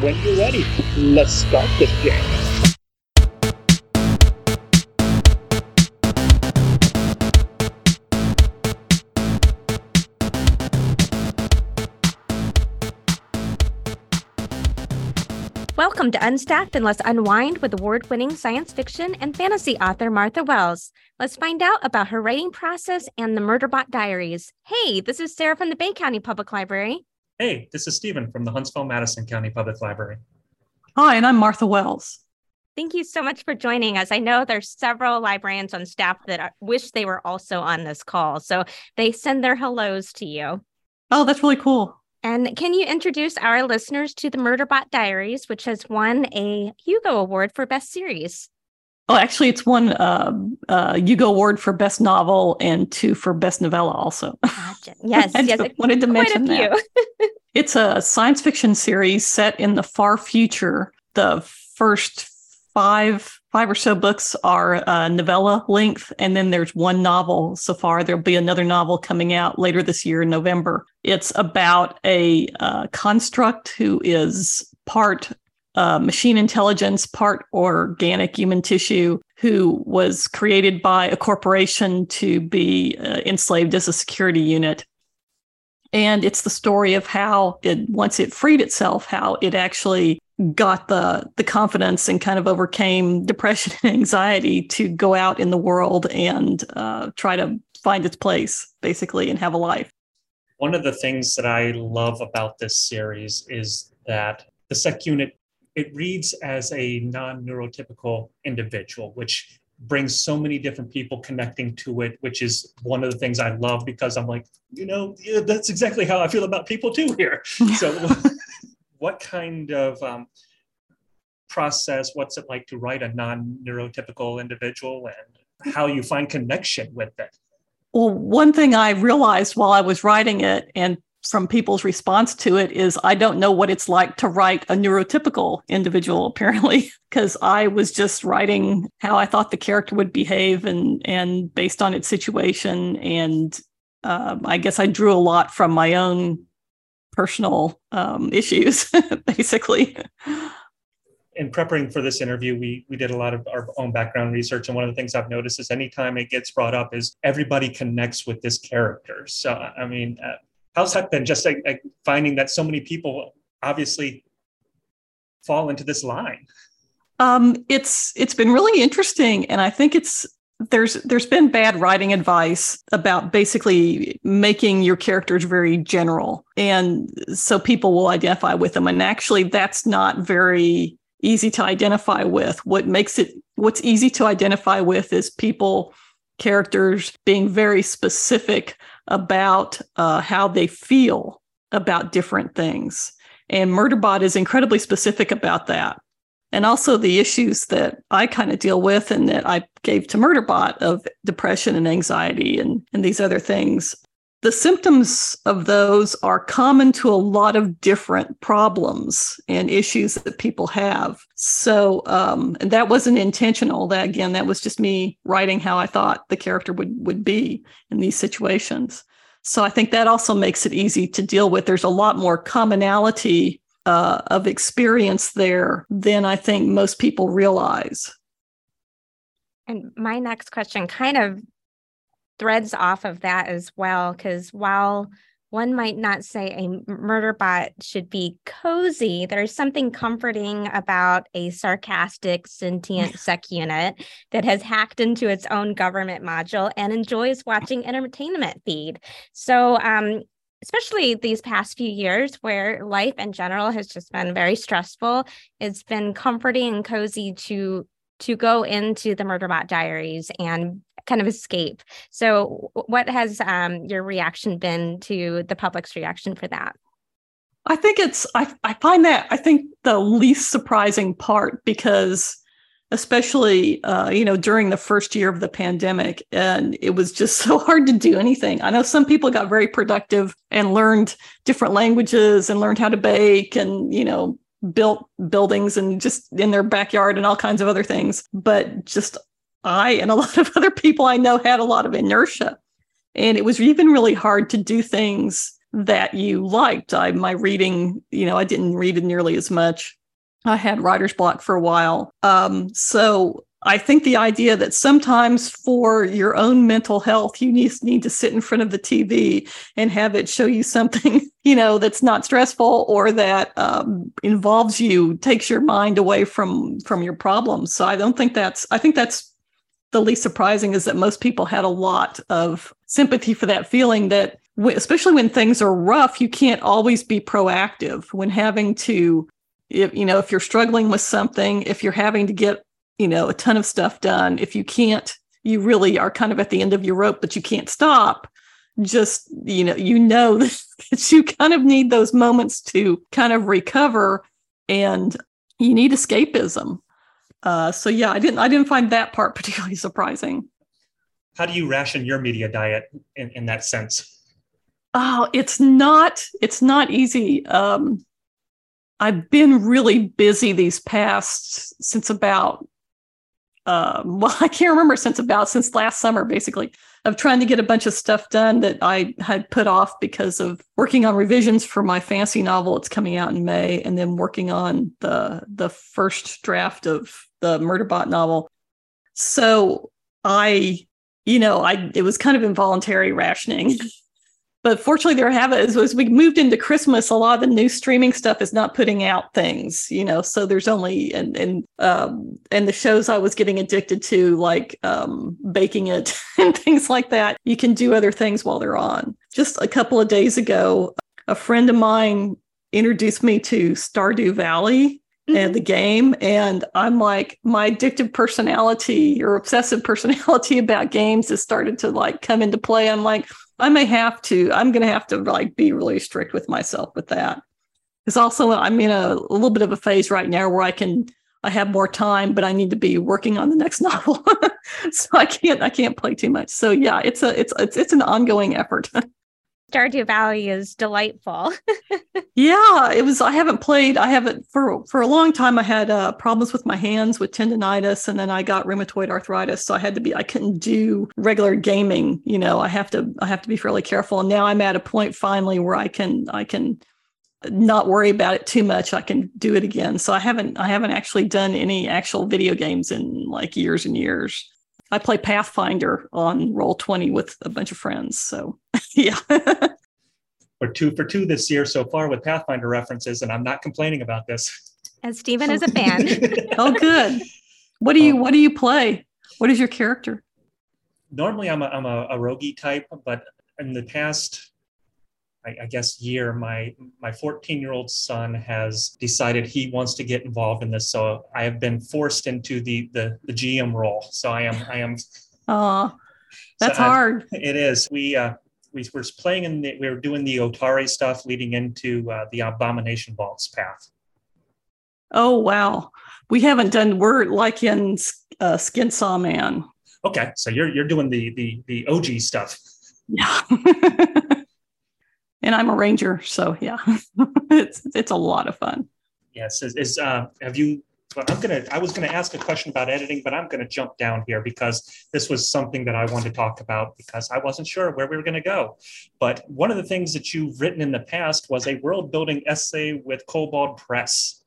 when you're ready, let's start this game. Welcome to Unstacked and Let's Unwind with award winning science fiction and fantasy author Martha Wells. Let's find out about her writing process and the Murderbot Diaries. Hey, this is Sarah from the Bay County Public Library. Hey, this is Stephen from the Huntsville Madison County Public Library. Hi, and I'm Martha Wells. Thank you so much for joining us. I know there's several librarians on staff that wish they were also on this call, so they send their hellos to you. Oh, that's really cool. And can you introduce our listeners to the Murderbot Diaries, which has won a Hugo Award for Best Series? Oh, actually, it's one uh, uh, Hugo Award for Best Novel and two for Best Novella, also. Gotcha. Yes, I yes. wanted to mention that. it's a science fiction series set in the far future. The first five five or so books are uh, novella length, and then there's one novel so far. There'll be another novel coming out later this year in November. It's about a uh, construct who is part uh, machine intelligence, part organic human tissue, who was created by a corporation to be uh, enslaved as a security unit. And it's the story of how it, once it freed itself, how it actually got the the confidence and kind of overcame depression and anxiety to go out in the world and uh, try to find its place basically and have a life one of the things that i love about this series is that the sec unit it reads as a non-neurotypical individual which brings so many different people connecting to it which is one of the things i love because i'm like you know yeah, that's exactly how i feel about people too here so what kind of um, process, what's it like to write a non neurotypical individual and how you find connection with it? Well, one thing I realized while I was writing it and from people's response to it is I don't know what it's like to write a neurotypical individual, apparently, because I was just writing how I thought the character would behave and and based on its situation. And um, I guess I drew a lot from my own personal um, issues, basically. In preparing for this interview, we we did a lot of our own background research, and one of the things I've noticed is anytime it gets brought up, is everybody connects with this character. So, I mean, uh, how's that been? Just like, like finding that so many people obviously fall into this line. Um, it's it's been really interesting, and I think it's there's there's been bad writing advice about basically making your characters very general and so people will identify with them and actually that's not very easy to identify with what makes it what's easy to identify with is people characters being very specific about uh, how they feel about different things and murderbot is incredibly specific about that and also the issues that I kind of deal with and that I gave to Murderbot of depression and anxiety and, and these other things. The symptoms of those are common to a lot of different problems and issues that people have. So, um, and that wasn't intentional. That again, that was just me writing how I thought the character would would be in these situations. So I think that also makes it easy to deal with. There's a lot more commonality uh, of experience there than I think most people realize. And my next question kind of threads off of that as well, because while one might not say a murder bot should be cozy. There's something comforting about a sarcastic, sentient sec unit that has hacked into its own governor module and enjoys watching entertainment feed. So, um, especially these past few years where life in general has just been very stressful it's been comforting and cozy to to go into the murderbot diaries and kind of escape. So what has um, your reaction been to the public's reaction for that? I think it's I, I find that i think the least surprising part because especially uh, you know during the first year of the pandemic and it was just so hard to do anything. I know some people got very productive and learned different languages and learned how to bake and you know built buildings and just in their backyard and all kinds of other things. But just i and a lot of other people i know had a lot of inertia and it was even really hard to do things that you liked. I my reading, you know, I didn't read nearly as much. I had writer's block for a while. Um, so I think the idea that sometimes for your own mental health, you need, need to sit in front of the TV and have it show you something, you know, that's not stressful or that um, involves you, takes your mind away from from your problems. So I don't think that's. I think that's the least surprising is that most people had a lot of sympathy for that feeling that especially when things are rough you can't always be proactive. When having to if you know if you're struggling with something if you're having to get you know a ton of stuff done if you can't you really are kind of at the end of your rope but you can't stop. Just you know you know that you kind of need those moments to kind of recover and you need escapism uh, so yeah i didn't i didn't find that part particularly surprising how do you ration your media diet in, in that sense oh it's not it's not easy um I've been really busy these past since about um, well, I can't remember since about since last summer, basically, of trying to get a bunch of stuff done that I had put off because of working on revisions for my fancy novel. It's coming out in May, and then working on the the first draft of the Murderbot novel. So I, you know, I it was kind of involuntary rationing. but fortunately there have as, as we moved into christmas a lot of the new streaming stuff is not putting out things you know so there's only and and um and the shows i was getting addicted to like um baking it and things like that you can do other things while they're on just a couple of days ago a friend of mine introduced me to stardew valley. And the game and i'm like my addictive personality or obsessive personality about games has started to like come into play i'm like I may have to, I'm going to have to like be really strict with myself with that. Because also I'm in a, a, little bit of a phase right now where I can, I have more time, but I need to be working on the next novel. so I can't, I can't play too much. So yeah, it's a, it's, it's, it's an ongoing effort. Stardew Valley is delightful. yeah, it was. I haven't played. I haven't for for a long time. I had uh, problems with my hands with tendonitis, and then I got rheumatoid arthritis. So I had to be. I couldn't do regular gaming. You know, I have to. I have to be fairly careful. And now I'm at a point finally where I can. I can not worry about it too much. I can do it again. So I haven't. I haven't actually done any actual video games in like years and years. I play Pathfinder on Roll Twenty with a bunch of friends. So yeah. We're two for two this year so far with Pathfinder references, and I'm not complaining about this. And Stephen is a fan. oh, good. What do you um, What do you play? What is your character? Normally, I'm a I'm a, a roguey type, but in the past I, I guess year my my 14 year old son has decided he wants to get involved in this so i have been forced into the the, the gm role so i am i am oh that's so hard. I, it is. We uh we were playing in the we were doing the otari stuff leading into uh, the abomination vaults path. Oh wow. We haven't done we're like in uh, Skinsaw Man. Okay so you're you're doing the the the og stuff. Yeah and I'm a ranger, so yeah, it's it's a lot of fun. Yes, is, is uh, have you? Well, I'm gonna. I was gonna ask a question about editing, but I'm gonna jump down here because this was something that I wanted to talk about because I wasn't sure where we were gonna go. But one of the things that you've written in the past was a world building essay with Kobold Press.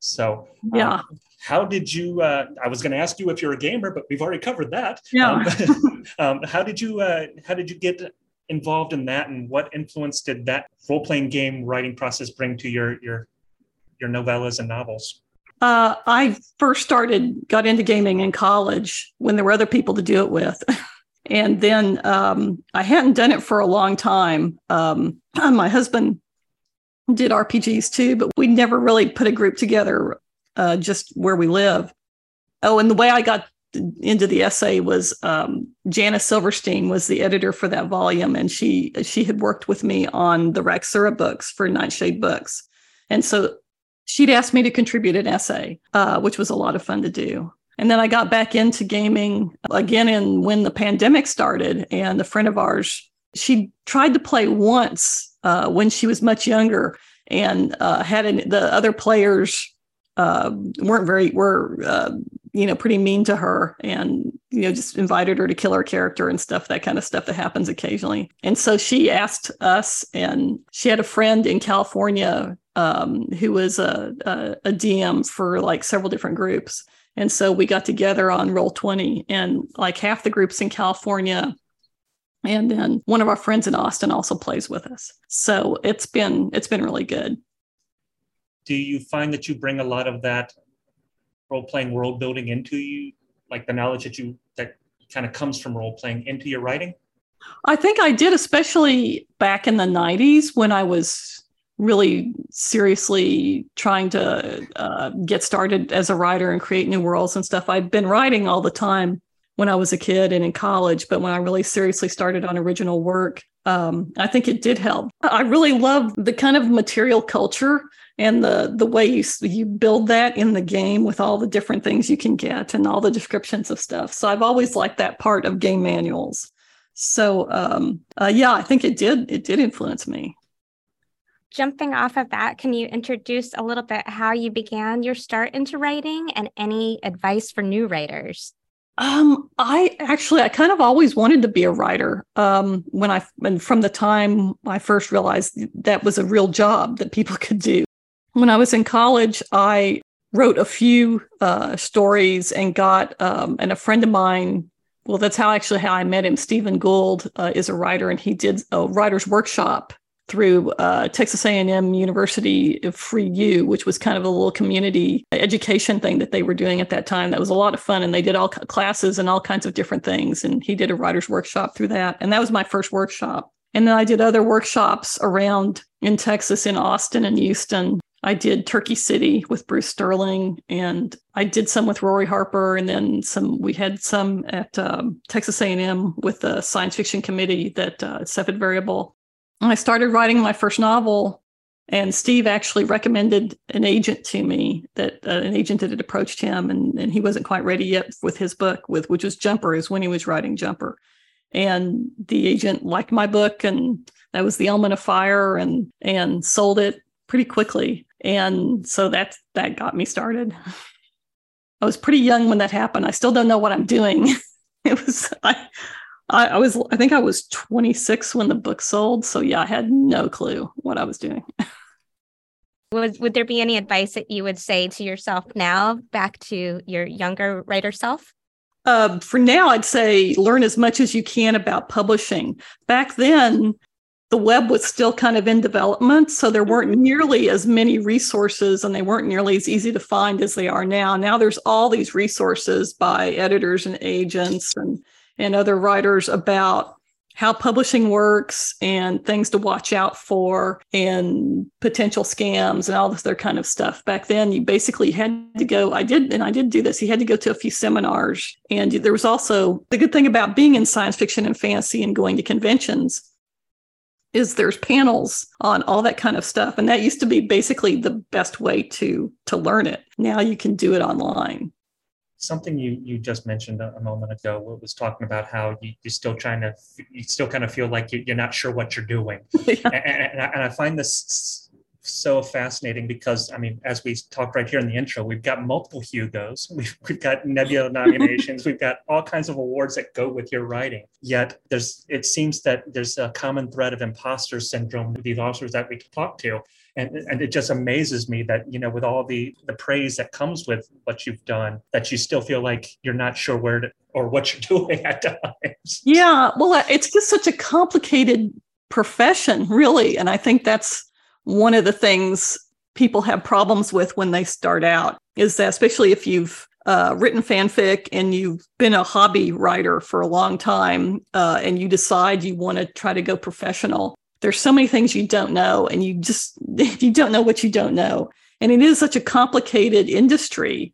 So yeah. Um, how did you uh, i was going to ask you if you're a gamer but we've already covered that yeah um, um, how did you uh, how did you get involved in that and what influence did that role-playing game writing process bring to your your your novellas and novels? Uh, i first started got into gaming in college when there were other people to do it with. And then um, i hadn't done it for a long time. Um, my husband did rpgs too but we never really put a group together uh, just where we live. Oh and the way i got into the essay was um, Janna Silverstein was the editor for that volume, and she she had worked with me on the Raxura books for Nightshade Books, and so she'd asked me to contribute an essay, uh, which was a lot of fun to do. And then I got back into gaming again in when the pandemic started, and a friend of ours she tried to play once uh, when she was much younger, and uh, had an, the other players uh, weren't very were uh, you know pretty mean to her and you know just invited her to kill her character and stuff that kind of stuff that happens occasionally. And so she asked us and she had a friend in california um, who was a, a, a dm for like several different groups. And so we got together on roll 20 and like half the groups in california and then one of our friends in austin also plays with us. So it's been it's been really good do you find that you bring a lot of that role playing world building into you, like the knowledge that you that kind of comes from role playing into your writing? I think I did, especially back in the 90s when I was really seriously trying to uh, get started as a writer and create new worlds and stuff. I'd been writing all the time when I was a kid and in college, but when I really seriously started on original work, um, I think it did help. I really love the kind of material culture and the the way you you build that in the game with all the different things you can get and all the descriptions of stuff. So I've always liked that part of game manuals. So um, uh, yeah, I think it did it did influence me. Jumping off of that, can you introduce a little bit how you began your start into writing and any advice for new writers? Um, I actually, I kind of always wanted to be a writer. Um, when I, and from the time I first realized that was a real job that people could do. When I was in college, I wrote a few uh, stories and got, um, and a friend of mine, well, that's how actually how I met him. Stephen Gould uh, is a writer, and he did a writer's workshop through uh, Texas A&M University Free U, which was kind of a little community education thing that they were doing at that time. That was a lot of fun, and they did all classes and all kinds of different things. And he did a writer's workshop through that, and that was my first workshop. And then I did other workshops around in Texas, in Austin and Houston. I did Turkey City with Bruce Sterling, and I did some with Rory Harper, and then some. We had some at um, Texas A&M with the science fiction committee that uh, Cepheid Variable I started writing my first novel, and Steve actually recommended an agent to me that uh, an agent that had approached him, and, and he wasn't quite ready yet with his book, with which was Jumper, is when he was writing Jumper. And the agent liked my book, and that was the element of fire, and and sold it pretty quickly. And so that that got me started. I was pretty young when that happened. I still don't know what I'm doing. it was I I, I, was I think I was 26 when the book sold. So yeah, I had no clue what I was doing. would would there be any advice that you would say to yourself now, back to your younger writer self? Uh, for now, I'd say learn as much as you can about publishing. Back then, the web was still kind of in development, so there weren't mm-hmm. nearly as many resources and they weren't nearly as easy to find as they are now. Now there's all these resources by editors and agents and and other writers about how publishing works and things to watch out for and potential scams and all this other kind of stuff. Back then, you basically had to go. I did, and I did do this. You had to go to a few seminars. And there was also the good thing about being in science fiction and fantasy and going to conventions is there's panels on all that kind of stuff. And that used to be basically the best way to to learn it. Now you can do it online. Something you you just mentioned a, moment ago was talking about how you, are still trying to you still kind of feel like you, are not sure what you're doing. Yeah. and, and, I, and, I, find this so fascinating because i mean as we talked right here in the intro we've got multiple hugos. We've, we've got nebula nominations. We've got all kinds of awards that go with your writing. Yet there's it seems that there's a common thread of imposter syndrome with these authors that we talk to. And, and it just amazes me that you know with all the the praise that comes with what you've done that you still feel like you're not sure where to or what you're doing at times. Yeah well it's just such a complicated profession really. And i think that's one of the things people have problems with when they start out is that especially if you've uh, written fanfic and you've been a hobby writer for a long time uh, and you decide you want to try to go professional there's so many things you don't know and you just you don't know what you don't know. And it is such a complicated industry.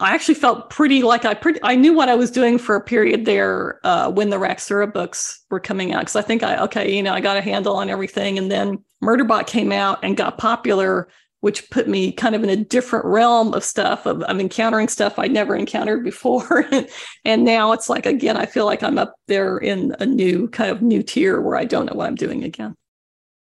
I actually felt pretty like i pretty i knew what i was doing for a period there uh, when the raxura books were coming out because i think i okay you know i got a handle on everything and then murderbot came out and got popular which put me kind of in a different realm of stuff of i'm encountering stuff i'd never encountered before and now it's like again i feel like i'm up there in a new kind of new tier where i don't know what i'm doing again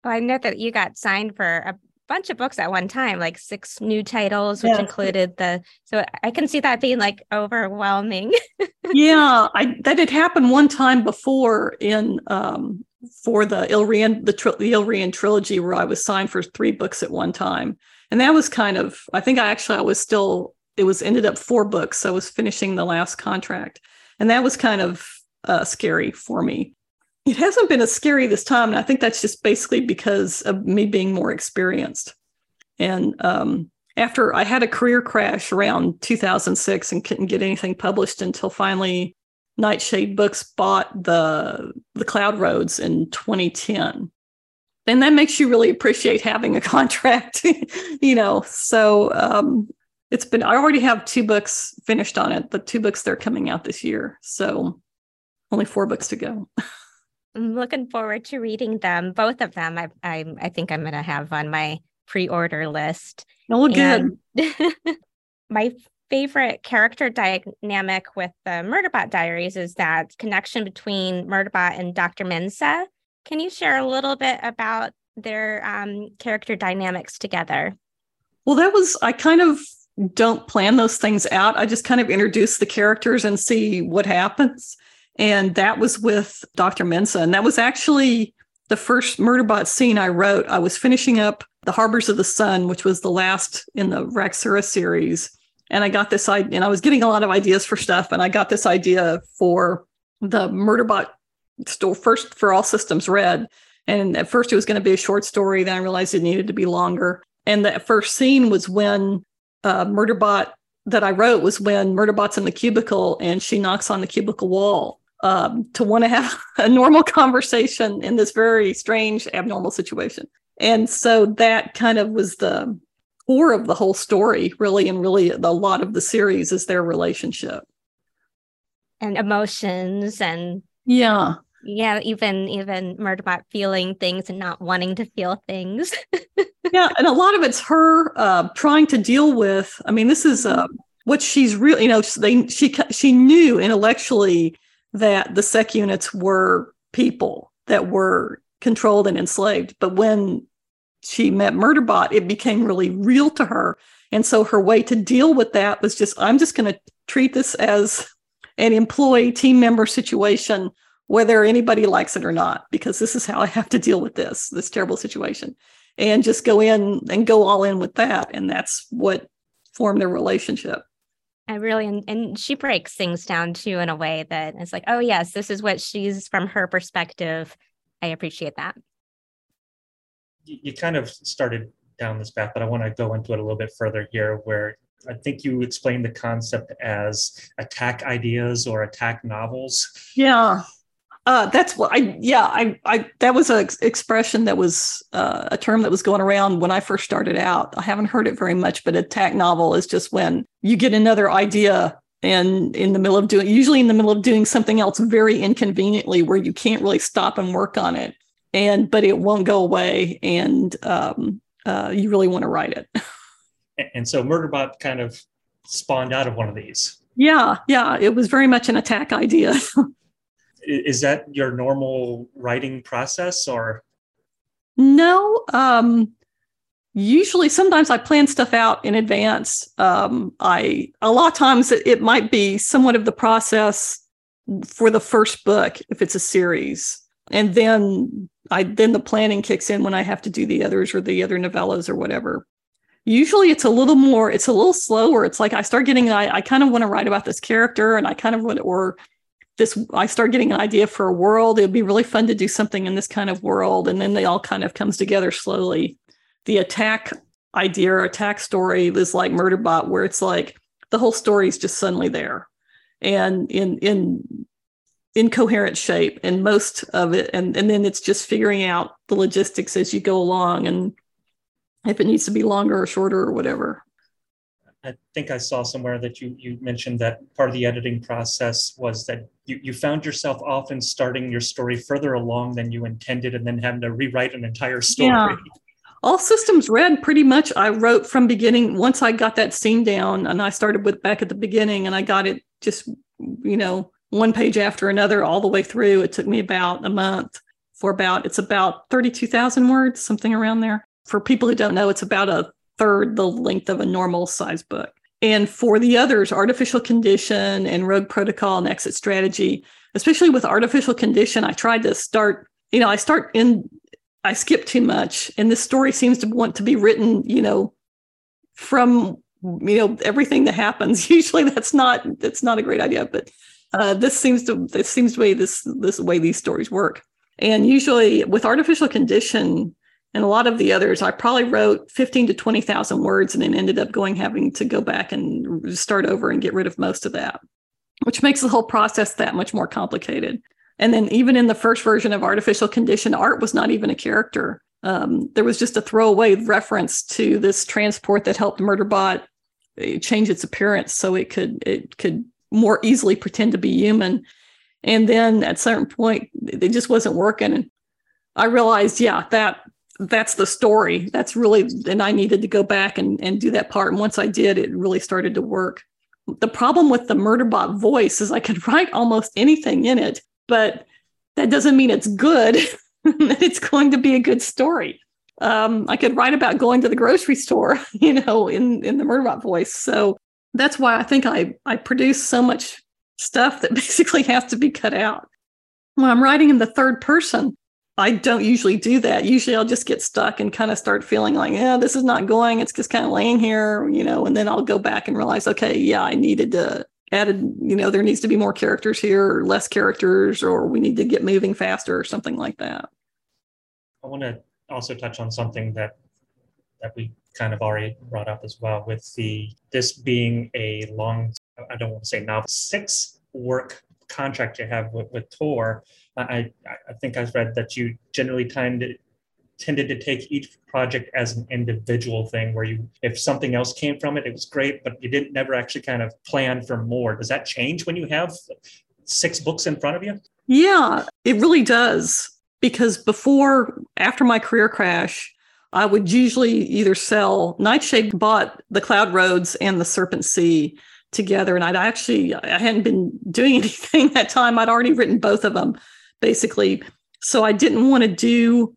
well i know that you got signed for a bunch of books at one time, like six new titles, which Yeah. included the. So I can see that being like overwhelming. yeah, I that had happened one time before in um for the Ile-Rien the the Ile-Rien trilogy where I was signed for three books at one time. And that was kind of I think I actually I was still it was ended up four books. So I was finishing the last contract. And that was kind of uh, scary for me. It hasn't been as scary this time. And I think that's just basically because of me being more experienced. And um, after I had a career crash around 2006 and couldn't get anything published until finally Nightshade Books bought the the Cloud Roads in 2010. And that makes you really appreciate having a contract, you know. So um, it's been I already have two books finished on it, the two books that are coming out this year. So only four books to go. I'm looking forward to reading them, both of them. I I, I think I'm going to have on my pre-order list. Oh, good. My favorite character dynamic with the Murderbot Diaries is that connection between Murderbot and Dr. Mensah. Can you share a little bit about their um, character dynamics together? Well, that was I kind of don't plan those things out. I just kind of introduce the characters and see what happens. And that was with Dr. Mensah. And that was actually the first Murderbot scene I wrote. I was finishing up The Harbors of the Sun, which was the last in the Raxura series. And I got this idea, and I was getting a lot of ideas for stuff. And I got this idea for the Murderbot store first for All Systems Red. And at first it was going to be a short story. Then I realized it needed to be longer. And that first scene was when uh, Murderbot that I wrote was when Murderbot's in the cubicle and she knocks on the cubicle wall um, to want to have a normal conversation in this very strange, abnormal situation. And so that kind of was the core of the whole story, really, and really a lot of the series is their relationship. And emotions and Yeah. yeah, even even Murderbot feeling things and not wanting to feel things. yeah, and a lot of it's her uh, trying to deal with. I mean, this is uh, what she's really, you know, they she she knew intellectually that the sec units were people that were controlled and enslaved, but when she met Murderbot, it became really real to her, and so her way to deal with that was just, I'm just going to treat this as an employee team member situation whether anybody likes it or not, because this is how I have to deal with this, this terrible situation. And just go in and go all in with that. And that's what formed their relationship. I really and, and she breaks things down too in a way that it's like, oh yes, this is what she's from her perspective. I appreciate that. You, kind of started down this path, but I want to go into it a little bit further here, where I think you explained the concept as attack ideas or attack novels. Yeah. Uh, that's what I, yeah, I, I, that was an ex- expression that was uh, a term that was going around when I first started out. I haven't heard it very much, but attack novel is just when you get another idea and in the middle of doing, usually in the middle of doing something else very inconveniently where you can't really stop and work on it. And, but it won't go away. And um, uh, you really want to write it. And so Murderbot kind of spawned out of one of these. Yeah. Yeah. It was very much an attack idea. is that your normal writing process or no um usually sometimes i plan stuff out in advance um i a lot of times it, it might be somewhat of the process for the first book if it's a series and then i then the planning kicks in when i have to do the others or the other novellas or whatever. Usually it's a little more it's a little slower. It's like i start getting i, I kind of want to write about this character and i kind of want or this i start getting an idea for a world. It'd be really fun to do something in this kind of world. And then they all kind of comes together slowly. The attack idea or attack story is like murderbot where it's like the whole story is just suddenly there. And in in incoherent shape and most of it and and then it's just figuring out the logistics as you go along and if it needs to be longer or shorter or whatever I think I saw somewhere that you you mentioned that part of the editing process was that you, you found yourself often starting your story further along than you intended and then having to rewrite an entire story. Yeah. All systems red pretty much I wrote from beginning once I got that scene down and I started with back at the beginning and I got it just you know one page after another all the way through. It took me about a month for about it's about 32,000 words, something around there. for people who don't know, it's about a third the length of a normal size book. And for the others, artificial condition and rogue protocol and exit strategy, especially with artificial condition, I tried to start, you know, I start in, I skip too much. And this story seems to want to be written, you know, from, you know, everything that happens. Usually that's not, that's not a great idea, but uh, this seems to, this seems to be this, this way these stories work. And usually with artificial condition, and a lot of the others, I probably wrote 15 to 20,000 words and then ended up going having to go back and start over and get rid of most of that, which makes the whole process that much more complicated. And then even in the first version of Artificial Condition, art was not even a character. Um, there was just a throwaway reference to this transport that helped Murderbot uh, change its appearance so it could it could more easily pretend to be human. And then at a certain point, it just wasn't working. And I realized, yeah, that that's the story. That's really, and I needed to go back and, and do that part. And once I did, it really started to work. The problem with the Murderbot voice is I could write almost anything in it, but that doesn't mean it's good, it's going to be a good story. Um, I could write about going to the grocery store, you know, in, in the Murderbot voice. So that's why I think I, I produce so much stuff that basically has to be cut out. When I'm writing in the third person, I don't usually do that. Usually I'll just get stuck and kind of start feeling like, yeah, this is not going. It's just kind of laying here, you know, and then I'll go back and realize, okay, yeah, I needed to added, you know, there needs to be more characters here or less characters, or we need to get moving faster or something like that. I want to also touch on something that that we kind of already brought up as well with the this being a long I don't want to say novel six work contract you have with, with Tor I, I think I've read that you generally tended tended to take each project as an individual thing where you if something else came from it it was great but you didn't never actually kind of plan for more. Does that change when you have six books in front of you? Yeah it really does because before after my career crash i would usually either sell nightshade bought the cloud roads and the serpent sea together and i'd actually i hadn't been doing anything that time i'd already written both of them basically. So I didn't want to do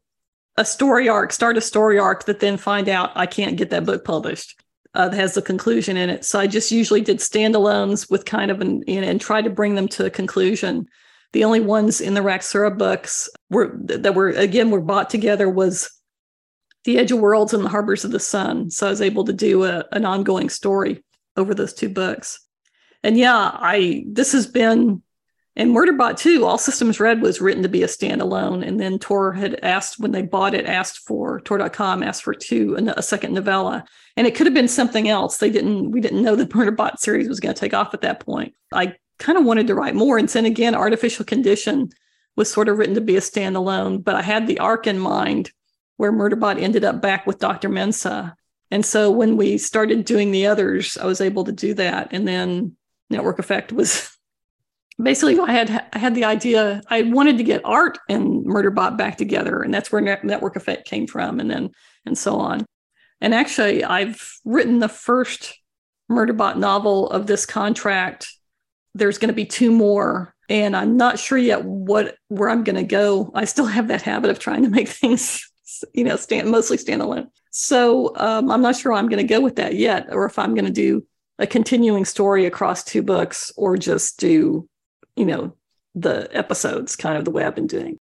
a story arc, start a story arc that then find out I can't get that book published. Uh, that has a conclusion in it. So I just usually did standalones with kind of an you know, and try to bring them to a conclusion. The only ones in the Raxura books were that were again were bought together was the Edge of Worlds and the Harbors of the Sun. So I was able to do a, an ongoing story over those two books. And yeah, I this has been and Murderbot 2, All Systems Red was written to be a standalone. And then Tor had asked, when they bought it, asked for, Tor.com asked for two, a second novella. And it could have been something else. They didn't, we didn't know the Murderbot series was going to take off at that point. I kind of wanted to write more. And then again, Artificial Condition was sort of written to be a standalone, but I had the arc in mind where Murderbot ended up back with Dr. Mensah. And so when we started doing the others, I was able to do that. And then Network Effect was basically I had I had the idea I wanted to get art and Murderbot back together, and that's where Network Effect came from, and then and so on. And actually, I've written the first Murderbot novel of this contract. There's going to be two more, and I'm not sure yet what where I'm going to go. I still have that habit of trying to make things, you know, stand mostly standalone. So um, I'm not sure I'm going to go with that yet, or if I'm going to do a continuing story across two books, or just do you know, the episodes, kind of the way I've been doing.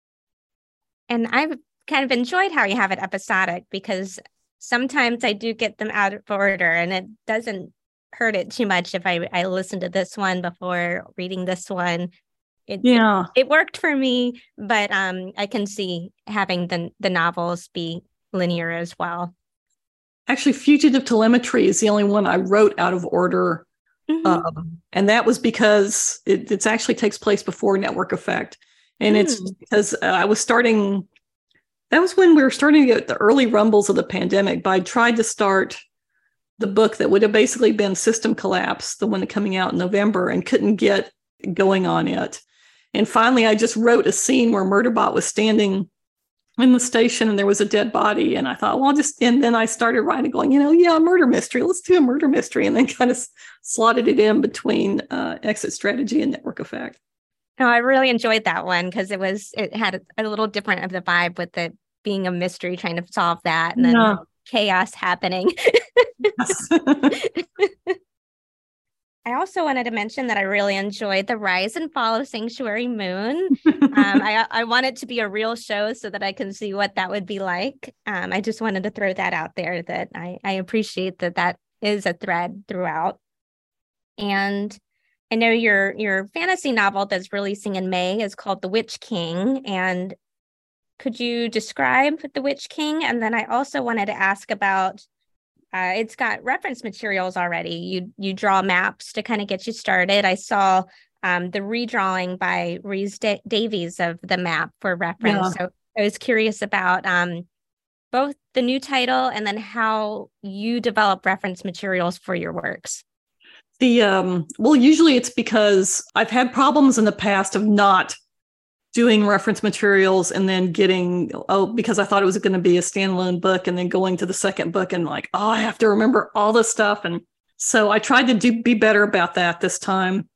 And I've kind of enjoyed how you have it episodic because sometimes I do get them out of order and it doesn't hurt it too much if I, I listen to this one before reading this one. It, yeah. It, it worked for me, but um I can see having the the novels be linear as well. Actually, Fugitive Telemetry is the only one I wrote out of order Mm-hmm. Um, and that was because it it's actually takes place before Network Effect. And mm. it's because uh, I was starting, that was when we were starting to get the early rumbles of the pandemic. But I tried to start the book that would have basically been System Collapse, the one coming out in November, and couldn't get going on it. And finally, I just wrote a scene where Murderbot was standing in the station and there was a dead body. And I thought, well, I'll just, and then I started writing, going, you know, yeah, murder mystery. Let's do a murder mystery. And then kind of slotted it in between uh, exit strategy and network effect. No, I really enjoyed that one because it was, it had a, little different of the vibe with it being a mystery, trying to solve that, and then Yeah. chaos happening. I also wanted to mention that I really enjoyed the rise and fall of Sanctuary Moon. Um, I I want it to be a real show so that I can see what that would be like. Um, I just wanted to throw that out there that I I appreciate that that is a thread throughout. And I know your your fantasy novel that's releasing in May is called The Witch King. And could you describe The Witch King? And then I also wanted to ask about uh, it's got reference materials already. You you draw maps to kind of get you started. I saw um, the redrawing by Rhys da- Davies of the map for reference. So I was curious about um, both the new title and then how you develop reference materials for your works. The um well usually it's because I've had problems in the past of not doing reference materials and then getting oh because I thought it was going to be a standalone book and then going to the second book and like oh I have to remember all this stuff and so I tried to do be better about that this time.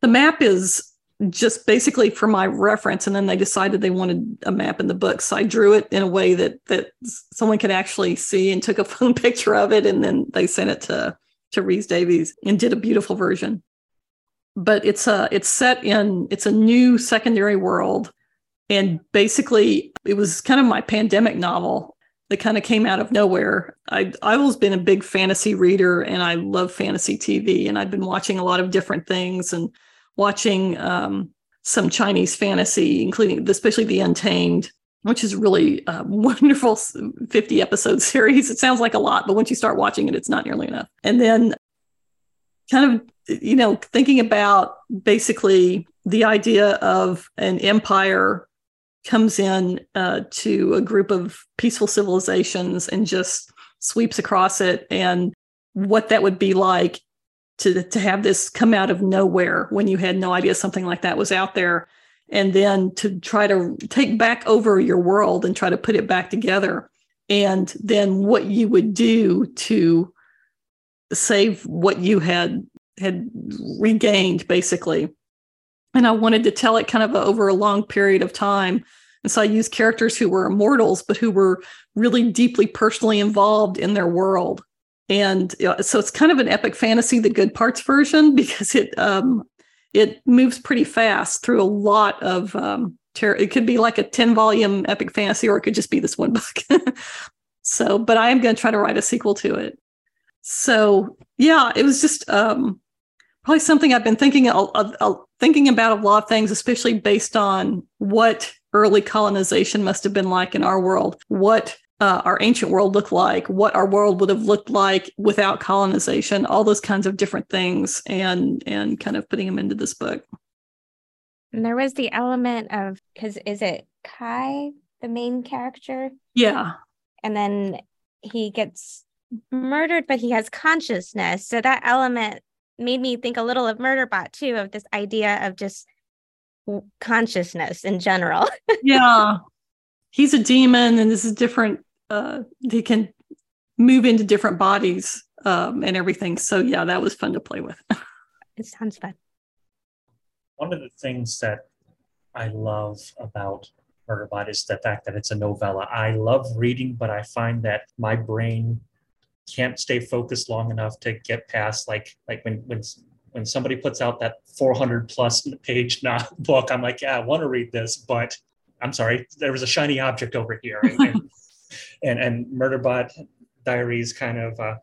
The map is just basically for my reference and then they decided they wanted a map in the book so I drew it in a way that that someone could actually see and took a phone picture of it and then they sent it to to Rhys Davies and did a beautiful version. But it's a it's set in it's a new secondary world, and basically it was kind of my pandemic novel that kind of came out of nowhere. I I've always been a big fantasy reader, and I love fantasy TV, and I've been watching a lot of different things and watching um, some Chinese fantasy, including especially the Untamed which is really a wonderful 50 episode series. It sounds like a lot, but once you start watching it, it's not nearly enough. And then kind of, you know, thinking about basically the idea of an empire comes in uh, to a group of peaceful civilizations and just sweeps across it and what that would be like to, to have this come out of nowhere when you had no idea something like that was out there and then to try to take back over your world and try to put it back together. And then what you would do to save what you had had regained basically. And i wanted to tell it kind of over a long period of time. And so i used characters who were immortals but who were really deeply personally involved in their world. And you know, so it's kind of an epic fantasy the good parts version because it um, it moves pretty fast through a lot of um, ter- it could be like a 10 volume epic fantasy or it could just be this one book. So but i am going to try to write a sequel to it. So yeah it was just um, probably something i've been thinking uh, uh, thinking about a lot of things especially based on what early colonization must have been like in our world what uh, our ancient world looked like, what our world would have looked like without colonization, all those kinds of different things, and and kind of putting them into this book. And there was the element of because is it Kai, the main character? Yeah, and then he gets murdered, but he has consciousness. So that element made me think a little of Murderbot too, of this idea of just consciousness in general. yeah, he's a demon, and this is different. Uh, he can move into different bodies um, and everything. So yeah, that was fun to play with. it sounds fun. One of the things that I love about Murderbot is the fact that it's a novella. I love reading, but I find that my brain can't stay focused long enough to get past like like when when when somebody puts out that 400 plus page book i'm like yeah i want to read this but i'm sorry there was a shiny object over here. And and, and, and murderbot diaries kind of uh,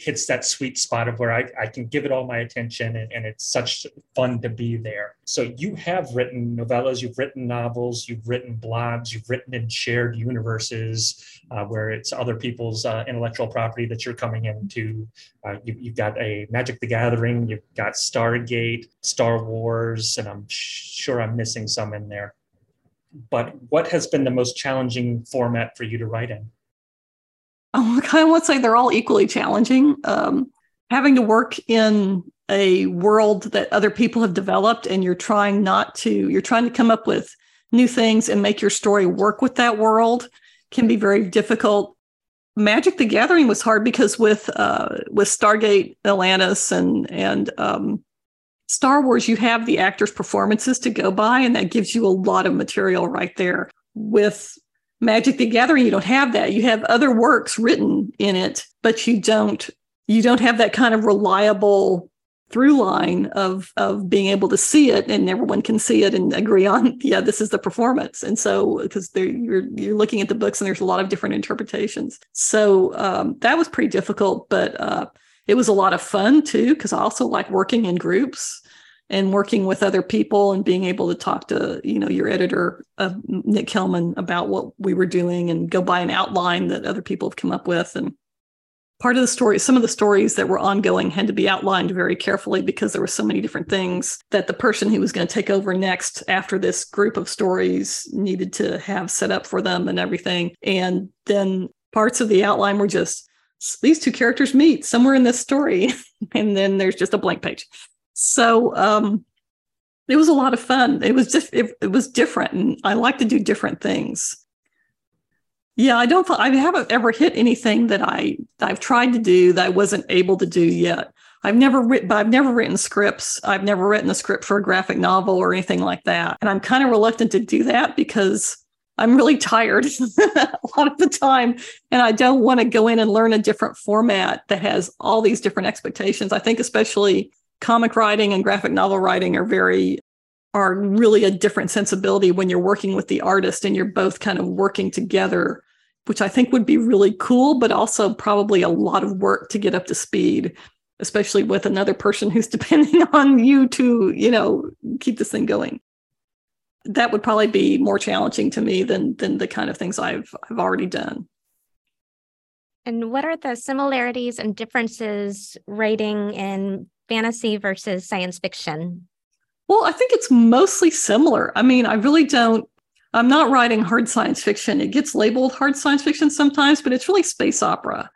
hits that sweet spot of where I, I can give it all my attention and, and it's such fun to be there. So you have written novellas, you've written novels, you've written blogs, you've written in shared universes uh, where it's other people's uh, intellectual property that you're coming into. Uh, you, you've got a Magic the Gathering, you've got Stargate, Star Wars, and I'm sure I'm missing some in there. But what has been the most challenging format for you to write in? I kind of would say they're all equally challenging. Um, having to work in a world that other people have developed, and you're trying not to, you're trying to come up with new things and make your story work with that world can be very difficult. Magic: The Gathering was hard because with uh, with Stargate Atlantis and and um, Star Wars, you have the actors' performances to go by, and that gives you a lot of material right there. With Magic the Gathering, you don't have that. You have other works written in it, but you don't you don't have that kind of reliable through line of of being able to see it and everyone can see it and agree on yeah this is the performance. And so because you're you're looking at the books and there's a lot of different interpretations. So um, that was pretty difficult but uh, it was a lot of fun too because i also like working in groups and working with other people and being able to talk to you know your editor uh, nick kelman about what we were doing and go by an outline that other people have come up with. And part of the story some of the stories that were ongoing had to be outlined very carefully because there were so many different things that the person who was going to take over next after this group of stories needed to have set up for them and everything. And then parts of the outline were just these two characters meet somewhere in this story. And then there's just a blank page so um it was a lot of fun it was just it, it was different and i like to do different things yeah, I don't. I haven't ever hit anything that I I've tried to do that I wasn't able to do yet. I've never written, but I've never written scripts. I've never written a script for a graphic novel or anything like that. And I'm kind of reluctant to do that because I'm really tired a lot of the time. And I don't want to go in and learn a different format that has all these different expectations. I think, especially comic writing and graphic novel writing, are very are really a different sensibility when you're working with the artist and you're both kind of working together, which I think would be really cool, but also probably a lot of work to get up to speed, especially with another person who's depending on you to, you know, keep this thing going. That would probably be more challenging to me than than the kind of things I've I've already done. And what are the similarities and differences writing in fantasy versus science fiction? Well, I think it's mostly similar. I mean, I really don't, I'm not writing hard science fiction. It gets labeled hard science fiction sometimes, but it's really space opera.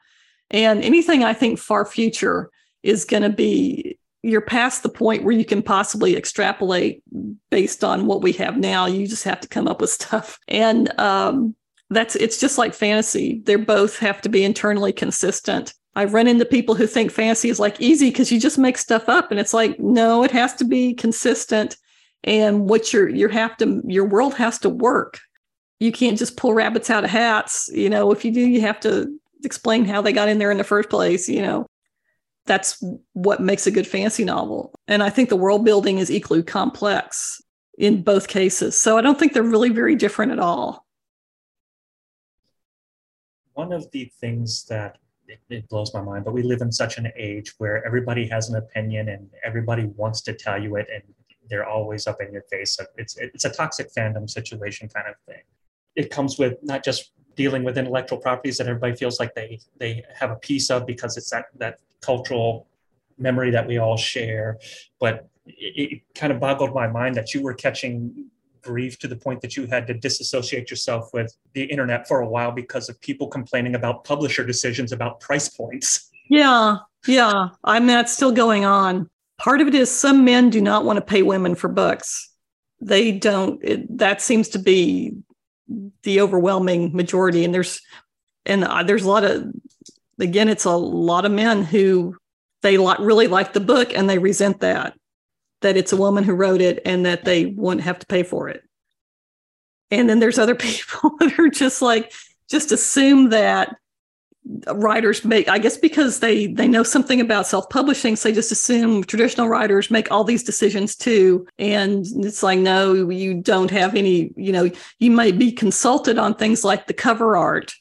And anything I think far future is going to be, you're past the point where you can possibly extrapolate based on what we have now. You just have to come up with stuff. And um, that's, it's just like fantasy. They both have to be internally consistent. I've run into people who think fantasy is like easy because you just make stuff up. And it's like, no, it has to be consistent. And what your you have to your world has to work. You can't just pull rabbits out of hats. You know, if you do, you have to explain how they got in there in the first place, you know. That's what makes a good fantasy novel. And I think the world building is equally complex in both cases. So I don't think they're really very different at all. One of the things that it, it, blows my mind. But we live in such an age where everybody has an opinion and everybody wants to tell you it, and they're always up in your face. So it's it's a toxic fandom situation kind of thing. It comes with not just dealing with intellectual properties that everybody feels like they they have a piece of because it's that that cultural memory that we all share, but it, it kind of boggled my mind that you were catching grief to the point that you had to disassociate yourself with the internet for a while because of people complaining about publisher decisions about price points. Yeah, yeah. I mean, that's still going on. Part of it is some men do not want to pay women for books. They don't, it, that seems to be the overwhelming majority. And there's, and uh, there's a lot of, again, it's a lot of men who they like, really like the book and they resent that that it's a woman who wrote it and that they wouldn't have to pay for it. And then there's other people that are just like, just assume that writers make i guess because they they know something about self-publishing so they just assume traditional writers make all these decisions too and it's like no you don't have any you know you might be consulted on things like the cover art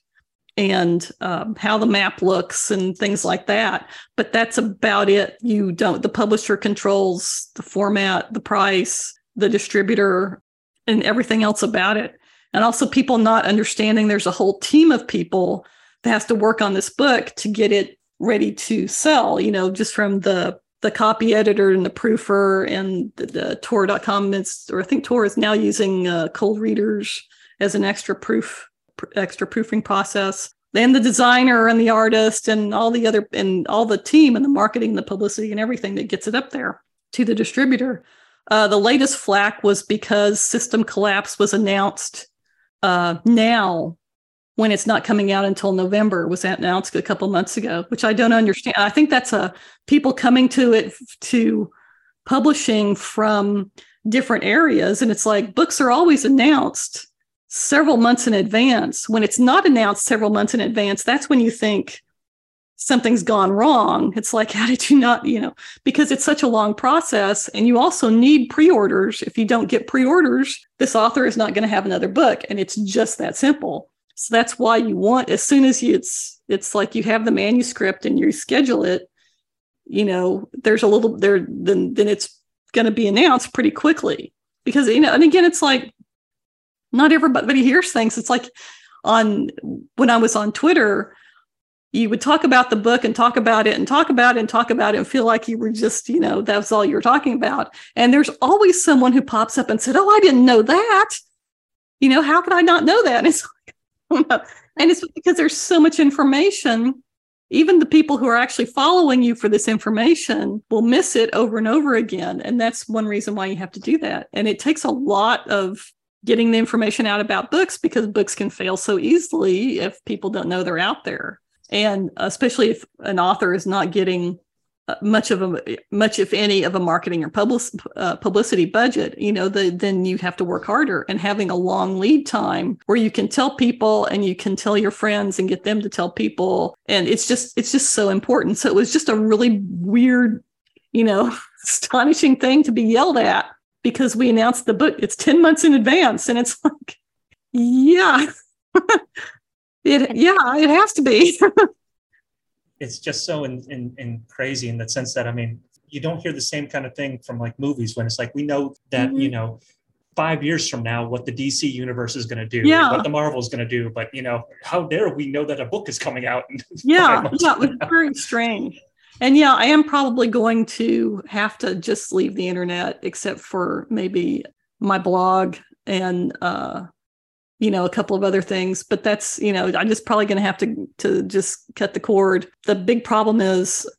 and um, how the map looks and things like that. But that's about it. You don't, the publisher controls the format, the price, the distributor, and everything else about it. And also, people not understanding there's a whole team of people that has to work on this book to get it ready to sell, you know, just from the the copy editor and the proofer and the, the Tor.com or I think Tor is now using uh, cold readers as an extra proof extra proofing process and the designer and the artist and all the other and all the team and the marketing the publicity and everything that gets it up there to the distributor. Uh, the latest flack was because system collapse was announced uh, now when it's not coming out until november. Was announced a couple months ago which i don't understand. I think that's a people coming to it to publishing from different areas. And it's like books are always announced several months in advance. When it's not announced several months in advance, that's when you think something's gone wrong. It's like, how did you not, you know, because it's such a long process. And you also need pre orders. If you don't get pre orders, this author is not going to have another book. And it's just that simple. So that's why you want, as soon as you, it's, it's like you have the manuscript and you schedule it, you know, there's a little there, then, then it's going to be announced pretty quickly because, you know, and again, it's like not everybody hears things. It's like on when I was on Twitter, you would talk about the book and talk about it and talk about it and talk about it and feel like you were just, you know, that's all you're talking about. And there's always someone who pops up and said, Oh, I didn't know that. You know, how could I not know that? And it's like, and it's because there's so much information. Even the people who are actually following you for this information will miss it over and over again. And that's one reason why you have to do that. And it takes a lot of getting the information out about books because books can fail so easily if people don't know they're out there. And especially if an author is not getting uh, much of a much if any of a marketing or public, uh, publicity budget you know the, then you have to work harder. And having a long lead time where you can tell people and you can tell your friends and get them to tell people. And it's just it's just so important. So it was just a really weird you know astonishing thing to be yelled at because we announced the book it's 10 months in advance and it's like yeah It yeah, it has to be. it's just so in, in, in crazy in the sense that I mean, you don't hear the same kind of thing from like movies when it's like we know that mm-hmm. you know five years from now what the DC universe is going to do, yeah. what the Marvel is going to do. But you know, how dare we know that a book is coming out? yeah, yeah, it was very strange. And yeah, I am probably going to have to just leave the internet, except for maybe my blog and uh, you know a couple of other things. But that's you know i'm just probably going to have to to just cut the cord. The big problem is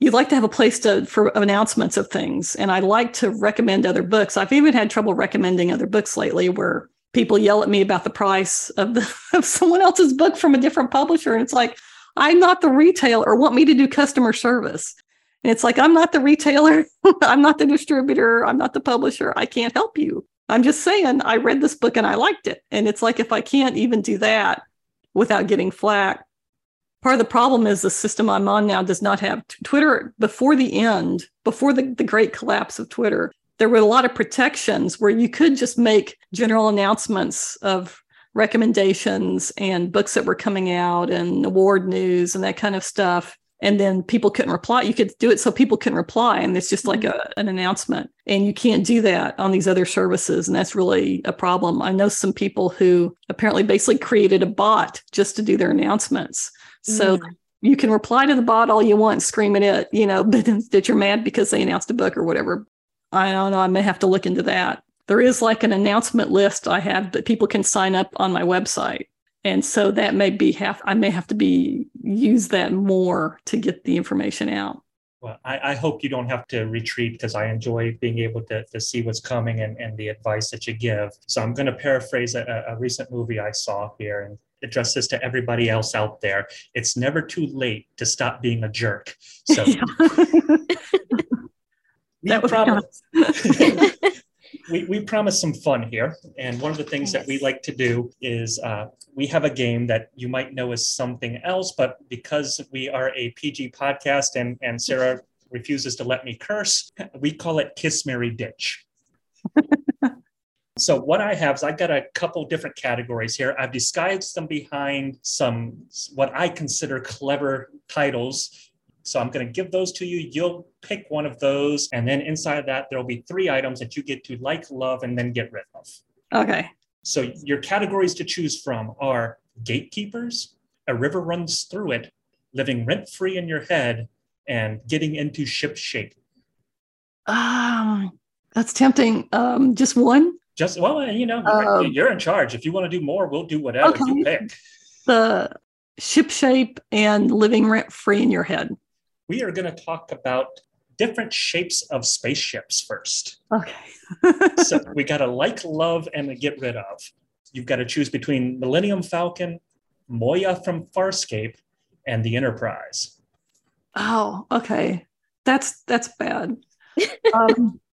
you'd like to have a place to for announcements of things. And i like to recommend other books. I've even had trouble recommending other books lately where people yell at me about the price of, the, of someone else's book from a different publisher. And it's like i'm not the retailer. Want me to do customer service? And it's like i'm not the retailer. I'm not the distributor. I'm not the publisher. I can't help you. I'm just saying, I read this book and I liked it. And it's like, if I can't even do that without getting flack, part of the problem is the system I'm on now does not have Twitter. Before the end, before the, the great collapse of Twitter. There were a lot of protections where you could just make general announcements of recommendations and books that were coming out and award news and that kind of stuff and then people couldn't reply. You could do it so people couldn't reply, and it's just like mm-hmm. a, an announcement. And you can't do that on these other services, and that's really a problem. I know some people who apparently basically created a bot just to do their announcements. So mm. you can reply to the bot all you want, screaming it, you know, but that you're mad because they announced a book or whatever. I don't know. I may have to look into that. There is like an announcement list I have that people can sign up on my website. And so that may be have i may have to be use that more to get the information out. Well i, I hope you don't have to retreat because i enjoy being able to, to see what's coming and, and the advice that you give. So i'm going to paraphrase a, a recent movie i saw here and address this to everybody else out there. It's never too late to stop being a jerk. So we promise we, we promise some fun here. And one of the things that we like to do is uh, we have a game that you might know as something else, but because we are a PG podcast and, and Sarah refuses to let me curse, we call it Kiss Mary Ditch. so what I have is I've got a couple different categories here. I've disguised them behind some what I consider clever titles so I'm going to give those to you. You'll pick one of those. And then inside of that, there'll be three items that you get to like, love, and then get rid of. Okay. So your categories to choose from are gatekeepers, a river runs through it, living rent free in your head, and getting into ship shape. Um, that's tempting. Um, just one. Just well, you know, um, you're in charge. If you want to do more, we'll do whatever okay. you pick. The ship shape and living rent free in your head we are going to talk about different shapes of spaceships first. Okay. so we got to like, love, and get rid of. You've got to choose between Millennium Falcon, Moya from Farscape, and the Enterprise. Oh, okay. That's that's bad. um,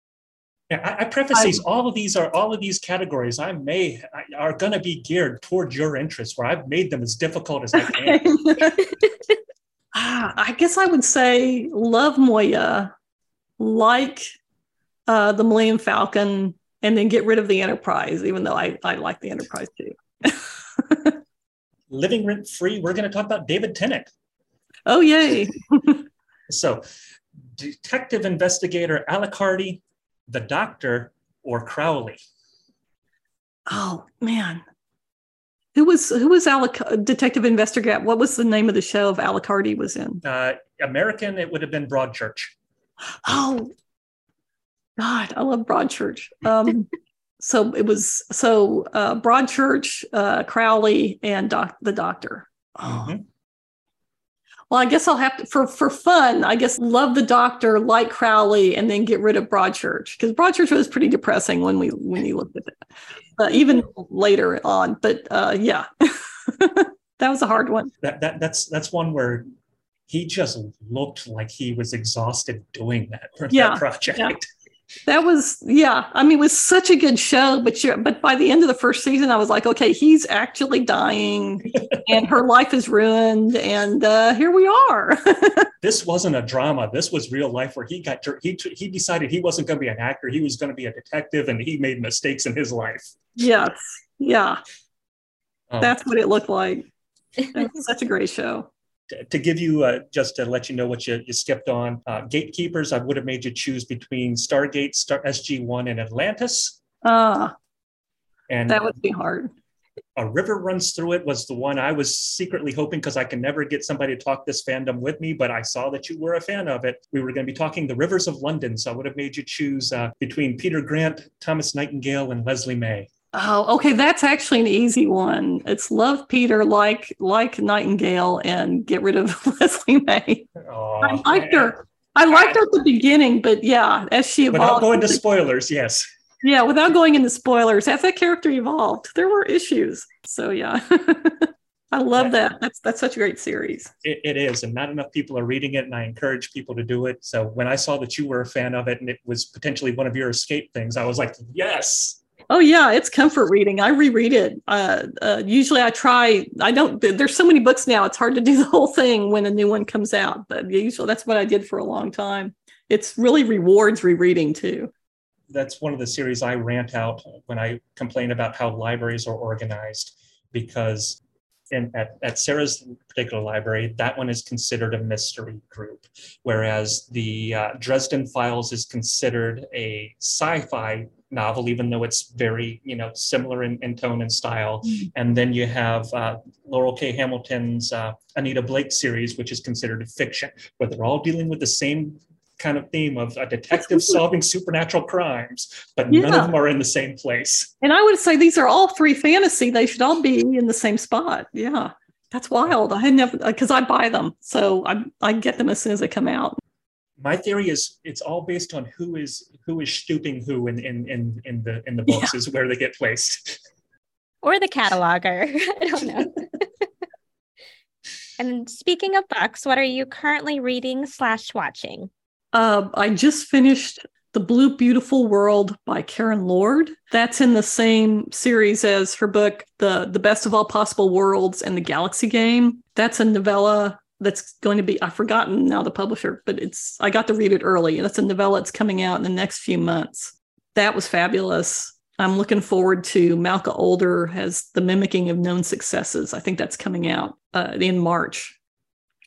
Yeah, I, I preface these. All of these are all of these categories. I may are going to be geared towards your interests, where I've made them as difficult as I can. Ah, I guess I would say love Moya, like uh, the Millennium Falcon, and then get rid of the Enterprise. Even though I I like the Enterprise too. Living rent free. We're going to talk about David Tennant. Oh yay! so, detective investigator Alec Hardy the doctor or Crowley? Oh man, who was who was Alic- Detective Investigator? What was the name of the show of Alec Hardy was in? Uh, American, it would have been Broadchurch. Oh God, I love Broadchurch. Um, so it was so uh, Broadchurch, uh, Crowley, and doc- the Doctor. Oh. Mm-hmm. Well, I guess I'll have to for for fun. I guess love the Doctor, like Crowley, and then get rid of Broadchurch because Broadchurch was pretty depressing when we when you looked at it, uh, even later on. But uh, yeah, that was a hard one. That, that that's that's one where he just looked like he was exhausted doing that, yeah, that project. Yeah that was yeah i mean it was such a good show but you but by the end of the first season i was like okay he's actually dying and her life is ruined and uh, here we are. This wasn't a drama. This was real life where he got he he decided he wasn't going to be an actor. He was going to be a detective and he made mistakes in his life. Yes. Yeah. Um, that's what it looked like. Such a great show to give you uh, just to let you know what you, you skipped on uh, gatekeepers i would have made you choose between stargate star sg1 and atlantis. Ah. And that would be hard. A river runs through it was the one i was secretly hoping because i can never get somebody to talk this fandom with me but i saw that you were a fan of it. We were going to be talking the rivers of london so i would have made you choose uh, between peter grant thomas nightingale and leslie may Oh, okay. That's actually an easy one. It's love Peter like like Nightingale and get rid of Leslie May. Oh, I liked man. her. I liked her at the beginning, but yeah, as she evolved. Without going to spoilers, yes. Yeah, without going into spoilers, as that character evolved, there were issues. So yeah. I love that. That's that's such a great series. It, it is, and not enough people are reading it, and I encourage people to do it. So when I saw that you were a fan of it, and it was potentially one of your escape things, I was like, yes. Oh yeah, it's comfort reading. I reread it. Uh, uh, usually, I try. I don't. There's so many books now. It's hard to do the whole thing when a new one comes out. But usually, that's what I did for a long time. It's really rewards rereading too. That's one of the series I rant out when I complain about how libraries are organized because in, at, at Sarah's particular library, that one is considered a mystery group, whereas the uh, Dresden Files is considered a sci-fi novel, even though it's very, you know, similar in, in tone and style. Mm-hmm. And then you have uh, Laurell K. Hamilton's uh, Anita Blake series, which is considered a fiction, where they're all dealing with the same kind of theme of a detective solving supernatural crimes, but yeah. none of them are in the same place. And I would say these are all three fantasy. They should all be in the same spot. Yeah. That's wild. I had never uh, because I buy them. So I I get them as soon as they come out my theory is it's all based on who is who is stooping who in in in, in the in the books yeah. is where they get placed or the cataloger i don't know and speaking of books what are you currently reading slash watching uh, i just finished the blue beautiful world by karen lord that's in the same series as her book the the best of all possible worlds and the galaxy game that's a novella that's going to be I've forgotten now the publisher, but it's I got to read it early. That's a novella that's coming out in the next few months. That was fabulous. I'm looking forward to Malka Older has the mimicking of known successes. I think that's coming out uh, in March.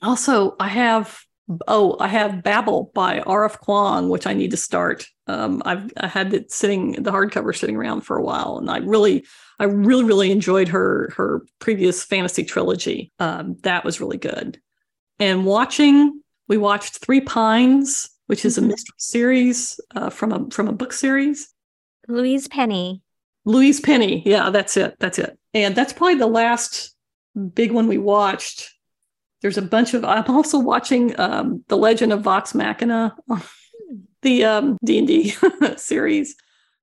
Also, I have oh I have Babel by R.F. Kuang, which I need to start. Um, I've I had it sitting the hardcover sitting around for a while, and I really I really really enjoyed her her previous fantasy trilogy. Um, that was really good and watching. We watched Three Pines, which is a mm-hmm. mystery series uh, from a from a book series. Louise Penny. Louise Penny. Yeah, that's it. That's it. And that's probably the last big one we watched. There's a bunch of. I'm also watching um, the Legend of Vox Machina, the um, D and D series,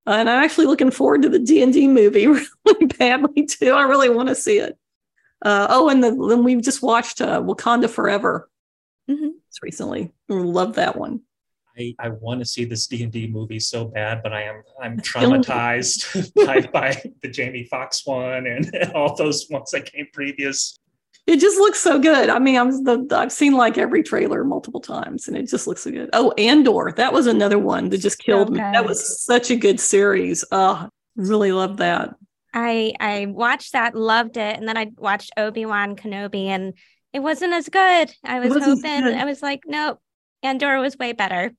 uh, and I'm actually looking forward to the D and D movie really badly too. I really want to see it. Uh, oh, and the, then we just watched uh, Wakanda Forever mm-hmm. recently. Love that one. I, I want to see this D and D movie so bad, but I am I'm traumatized by, by the Jamie Foxx one and all those ones that came previous. It just looks so good. I mean, I'm the, I've seen like every trailer multiple times, and it just looks so good. Oh, Andor, that was another one that just killed me. That was such a good series. Oh, really loved that. I I watched that, loved it, and then I watched Obi Wan Kenobi, and it wasn't as good. I was hoping. I was like, nope, Andor was way better.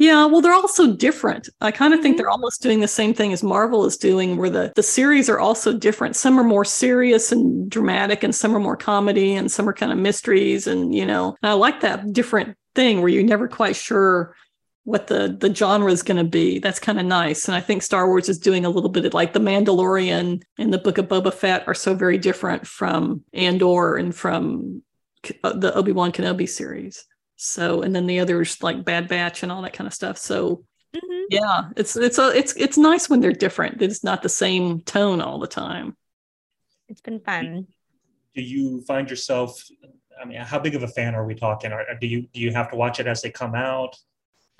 Yeah, well, they're also different. I kind of mm-hmm. think they're almost doing the same thing as Marvel is doing, where the, the series are also different. Some are more serious and dramatic, and some are more comedy, and some are kind of mysteries. And, you know, and I like that different thing where you're never quite sure what the the genre is going to be. That's kind of nice. And I think Star Wars is doing a little bit of like the Mandalorian and the Book of Boba Fett are so very different from Andor and from uh, the Obi Wan Kenobi series. So, and then the others like Bad Batch and all that kind of stuff. So, mm-hmm. yeah, it's it's a it's it's nice when they're different. It's not the same tone all the time. It's been fun. Do you find yourself? I mean, how big of a fan are we talking? Or do you do you have to watch it as they come out?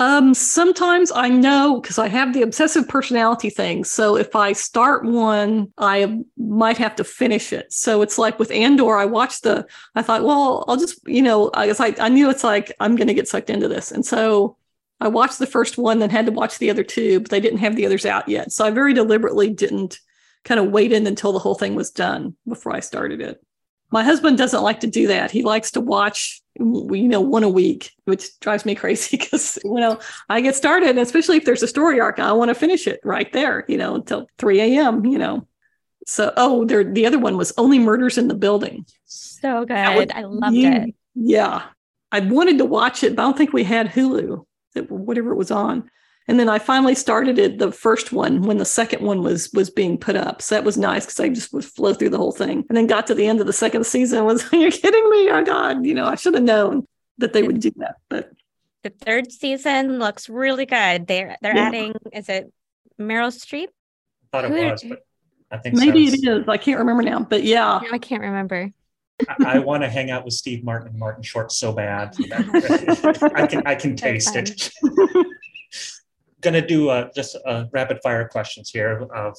Um, sometimes I know because I have the obsessive personality thing. So if I start one, I might have to finish it. So it's like with Andor, I watched the, I thought, well, I'll just, you know, I guess I, I knew it's like, I'm going to get sucked into this. And so I watched the first one, then had to watch the other two, but they didn't have the others out yet. So I very deliberately didn't kind of wait in until the whole thing was done before I started it. My husband doesn't like to do that. He likes to watch, you know, one a week, which drives me crazy because, you know, I get started, especially if there's a story arc, I want to finish it right there, you know, until 3 a.m., you know. So, oh, there, the other one was Only Murders in the Building. So good. Was, I loved you, it. Yeah. I wanted to watch it, but I don't think we had Hulu, whatever it was on and then I finally started it the first one when the second one was was being put up. So that was nice because I just would flow through the whole thing. And then got to the end of the second season was you're kidding me? Oh God, you know, I should have known that they would do that. But the third season looks really good. They're they're yeah. adding is it Meryl Streep? I thought it was, but I think maybe so. it is. I can't remember now. But yeah. No, I can't remember. I, I want to hang out with Steve Martin and Martin Short so bad. I can I can taste it going to do uh, just uh, rapid fire questions here. Of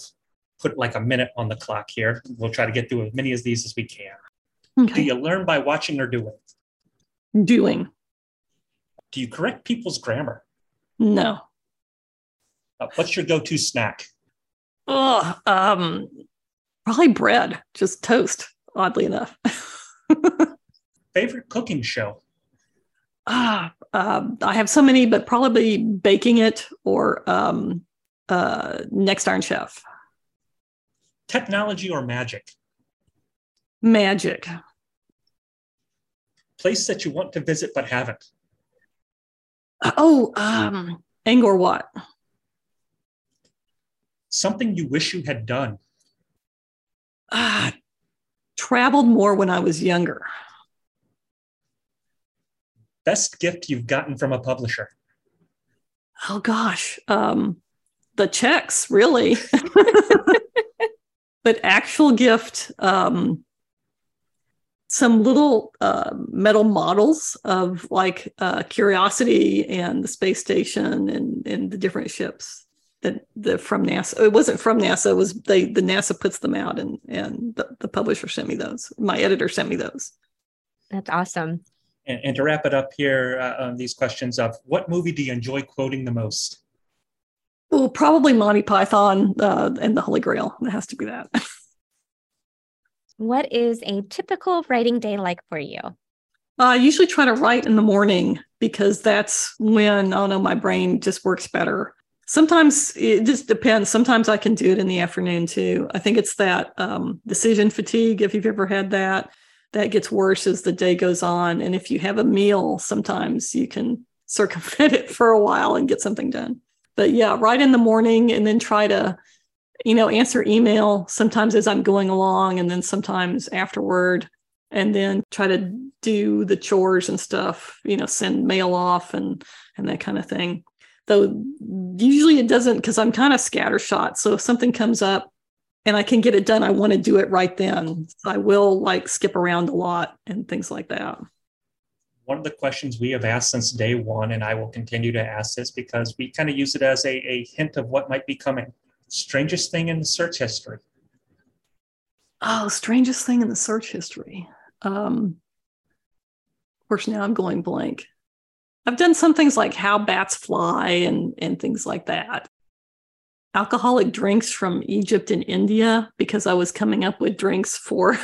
put like a minute on the clock here. We'll try to get through as many of these as we can. Okay. Do you learn by watching or doing? Doing. Do you correct people's grammar? No. Uh, what's your go-to snack? Oh, um, probably bread, just toast. Oddly enough. Favorite cooking show? Ah, uh, I have so many, but probably baking it or um, uh, Next Iron Chef. Technology or magic? Magic. Place that you want to visit but haven't? Oh, um, Angkor Wat. Something you wish you had done? Ah, traveled more when I was younger best gift you've gotten from a publisher? Oh gosh, um, the checks, really. but actual gift, um, some little uh, metal models of like uh, Curiosity and the space station and, and the different ships that the from NASA. It wasn't from NASA. It was they the NASA puts them out and and the, the publisher sent me those. My editor sent me those. That's awesome. And, and to wrap it up here uh, on these questions of what movie do you enjoy quoting the most? Well, probably Monty Python uh, and the Holy Grail. It has to be that. what is a typical writing day like for you? I usually try to write in the morning because that's when, oh no, my brain just works better. Sometimes it just depends. Sometimes I can do it in the afternoon too. I think it's that um, decision fatigue, if you've ever had that that gets worse as the day goes on. And if you have a meal, sometimes you can circumvent it for a while and get something done. But yeah, right in the morning and then try to, you know, answer email sometimes as I'm going along and then sometimes afterward. And then try to do the chores and stuff, you know, send mail off and and that kind of thing. Though usually it doesn't because I'm kind of scattershot. So if something comes up and I can get it done, I want to do it right then. So I will like skip around a lot and things like that. one of the questions we have asked since day one, and I will continue to ask this because we kind of use it as a, a hint of what might be coming. Strangest thing in the search history. Oh, strangest thing in the search history. Um, of course, now I'm going blank. I've done some things like how bats fly and and things like that. Alcoholic drinks from Egypt and India because I was coming up with drinks for